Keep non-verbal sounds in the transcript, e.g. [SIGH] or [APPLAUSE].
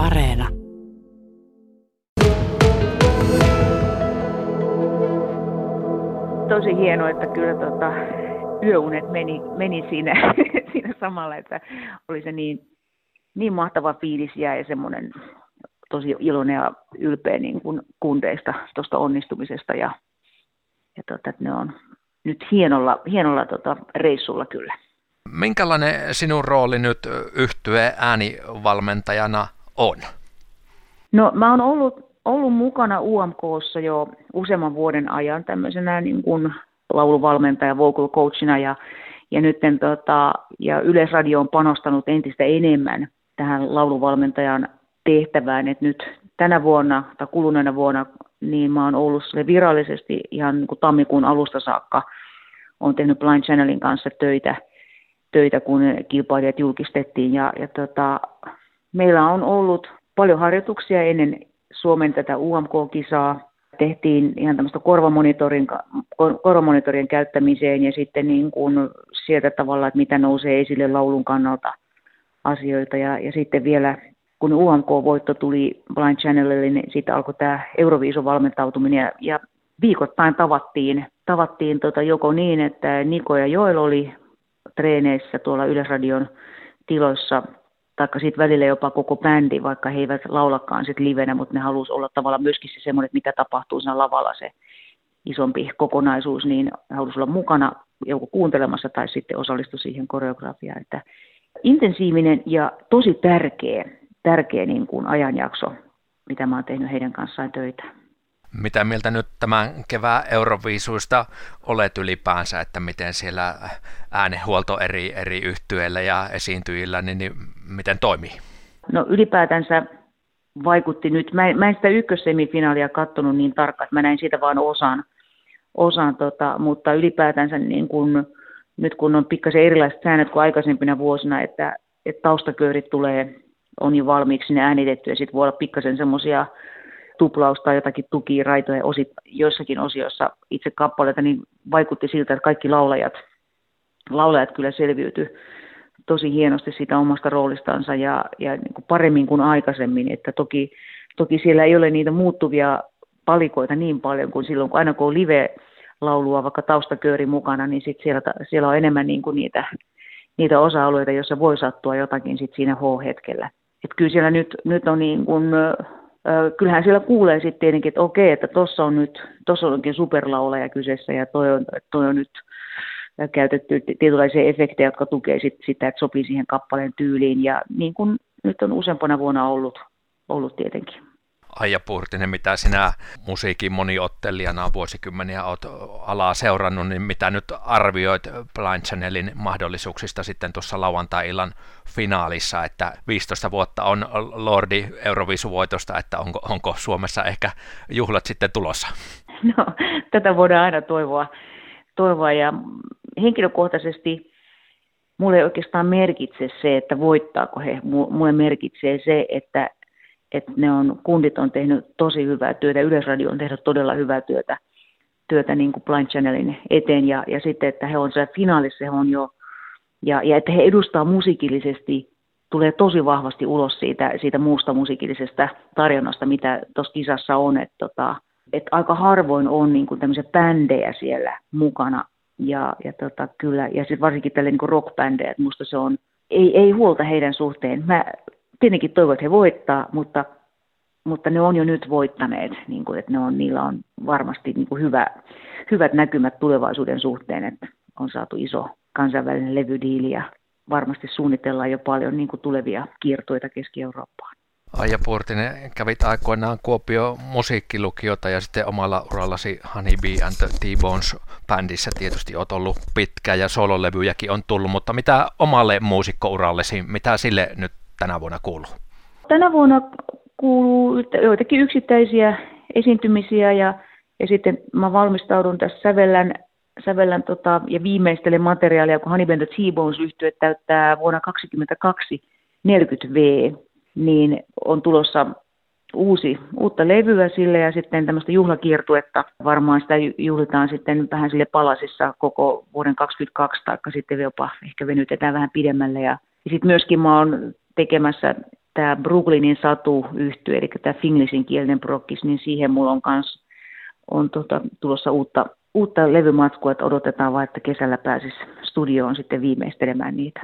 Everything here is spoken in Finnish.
Areena. Tosi hienoa, että kyllä tota, yöunet meni, meni siinä, [LAUGHS] siinä samalla, että oli se niin, niin mahtava fiilis ja semmoinen tosi iloinen ja ylpeä niin kuin kundeista tuosta onnistumisesta ja, ja tota, ne on nyt hienolla, hienolla tota, reissulla kyllä. Minkälainen sinun rooli nyt yhtye äänivalmentajana on? No mä oon ollut, ollut mukana UMKssa jo useamman vuoden ajan tämmöisenä niin kuin lauluvalmentaja, vocal coachina ja, ja nyt tota, ja Yleisradio on panostanut entistä enemmän tähän lauluvalmentajan tehtävään, että nyt tänä vuonna tai kuluneena vuonna niin mä oon ollut sille virallisesti ihan niin kuin tammikuun alusta saakka on tehnyt Blind Channelin kanssa töitä, töitä kun kilpailijat julkistettiin ja, ja tota, meillä on ollut paljon harjoituksia ennen Suomen tätä UMK-kisaa. Tehtiin ihan tämmöistä korvamonitorin, korvamonitorin käyttämiseen ja sitten niin kuin sieltä tavalla, että mitä nousee esille laulun kannalta asioita. Ja, ja sitten vielä kun UMK-voitto tuli Blind Channelille, niin siitä alkoi tämä Euroviisun valmentautuminen ja, ja viikoittain tavattiin, tavattiin tota joko niin, että Niko ja Joel oli treeneissä tuolla Yleisradion tiloissa, taikka sitten välillä jopa koko bändi, vaikka he eivät laulakaan sitten livenä, mutta ne halusivat olla tavallaan myöskin se semmoinen, mitä tapahtuu siinä lavalla se isompi kokonaisuus, niin halusi olla mukana joko kuuntelemassa tai sitten osallistua siihen koreografiaan. Että intensiivinen ja tosi tärkeä tärkeä niin kuin ajanjakso, mitä mä oon tehnyt heidän kanssaan töitä. Mitä mieltä nyt tämän kevään Euroviisuista olet ylipäänsä, että miten siellä äänehuolto eri, eri yhtyeillä ja esiintyjillä, niin, niin miten toimii? No ylipäätänsä vaikutti nyt, mä en, mä en sitä ykkössemifinaalia katsonut niin tarkkaan, mä näin siitä vaan osan, osan tota, mutta ylipäätänsä niin kun, nyt kun on pikkasen erilaiset säännöt kuin aikaisempina vuosina, että, että taustaköörit tulee on jo valmiiksi ne äänitetty ja sitten voi olla pikkasen semmoisia tuplausta tai jotakin tukiraitoja osit, joissakin osioissa itse kappaleita, niin vaikutti siltä, että kaikki laulajat, laulajat kyllä selviytyi tosi hienosti siitä omasta roolistansa ja, ja niin kuin paremmin kuin aikaisemmin, että toki, toki siellä ei ole niitä muuttuvia palikoita niin paljon kuin silloin, kun aina kun on live-laulua, vaikka taustakööri mukana, niin sit siellä, siellä on enemmän niin kuin niitä, niitä osa-alueita, joissa voi sattua jotakin sit siinä H-hetkellä. Että kyllä siellä nyt, nyt on niin kuin, kyllähän siellä kuulee sitten tietenkin, että okei, että tuossa on nyt, tuossa onkin superlaulaja kyseessä ja toi on, toi on nyt käytetty tietynlaisia efektejä, jotka tukee sit, sitä, että sopii siihen kappaleen tyyliin ja niin kuin nyt on useampana vuonna ollut, ollut tietenkin. Aija Puurtinen, mitä sinä musiikin moniottelijana vuosikymmeniä olet alaa seurannut, niin mitä nyt arvioit Blind Channelin mahdollisuuksista sitten tuossa lauantai-illan finaalissa, että 15 vuotta on Lordi Eurovisuvoitosta, että onko, onko Suomessa ehkä juhlat sitten tulossa? No, tätä voidaan aina toivoa, toivoa ja henkilökohtaisesti mulle ei oikeastaan merkitse se, että voittaako he. Mulle merkitsee se, että että ne on, kundit on tehnyt tosi hyvää työtä, Yleisradio on tehnyt todella hyvää työtä, työtä niin kuin Blind Channelin eteen. Ja, ja sitten, että he on siellä finaalissa, he on jo, ja, ja että he edustaa musiikillisesti, tulee tosi vahvasti ulos siitä, siitä muusta musiikillisesta tarjonnasta, mitä tuossa kisassa on, että tota, et aika harvoin on niin kuin tämmöisiä bändejä siellä mukana, ja, ja tota, kyllä, ja sitten varsinkin tälle niin rockbändejä, että musta se on, ei, ei huolta heidän suhteen. Mä tietenkin toivon, että he voittaa, mutta, mutta ne on jo nyt voittaneet, niin kuin, että ne on, niillä on varmasti niin kuin hyvä, hyvät näkymät tulevaisuuden suhteen, että on saatu iso kansainvälinen levydiili ja varmasti suunnitellaan jo paljon niin kuin tulevia kiertoita Keski-Eurooppaan. Aija Puurtinen, kävit aikoinaan Kuopio musiikkilukiota ja sitten omalla urallasi Honey Bee and the T-Bones bändissä tietysti olet ollut pitkä ja sololevyjäkin on tullut, mutta mitä omalle muusikkourallesi, mitä sille nyt tänä vuonna kuuluu? Tänä vuonna kuuluu joitakin yksittäisiä esiintymisiä ja, ja sitten mä valmistaudun tässä sävellän, sävellän tota, ja viimeistelen materiaalia, kun Honey Band T-Bones yhtye täyttää vuonna 2022 40 V, niin on tulossa uusi, uutta levyä sille ja sitten tämmöistä juhlakiertuetta. Varmaan sitä juhlitaan sitten vähän sille palasissa koko vuoden 2022, taikka sitten jopa ehkä venytetään vähän pidemmälle. Ja, ja sitten myöskin mä oon tekemässä tämä Brooklynin satu yhtyy, eli tämä Finglishin kielinen prokkis, niin siihen mulla on kans on tota, tulossa uutta, uutta levymatskua, että odotetaan vaan, että kesällä pääsis studioon sitten viimeistelemään niitä.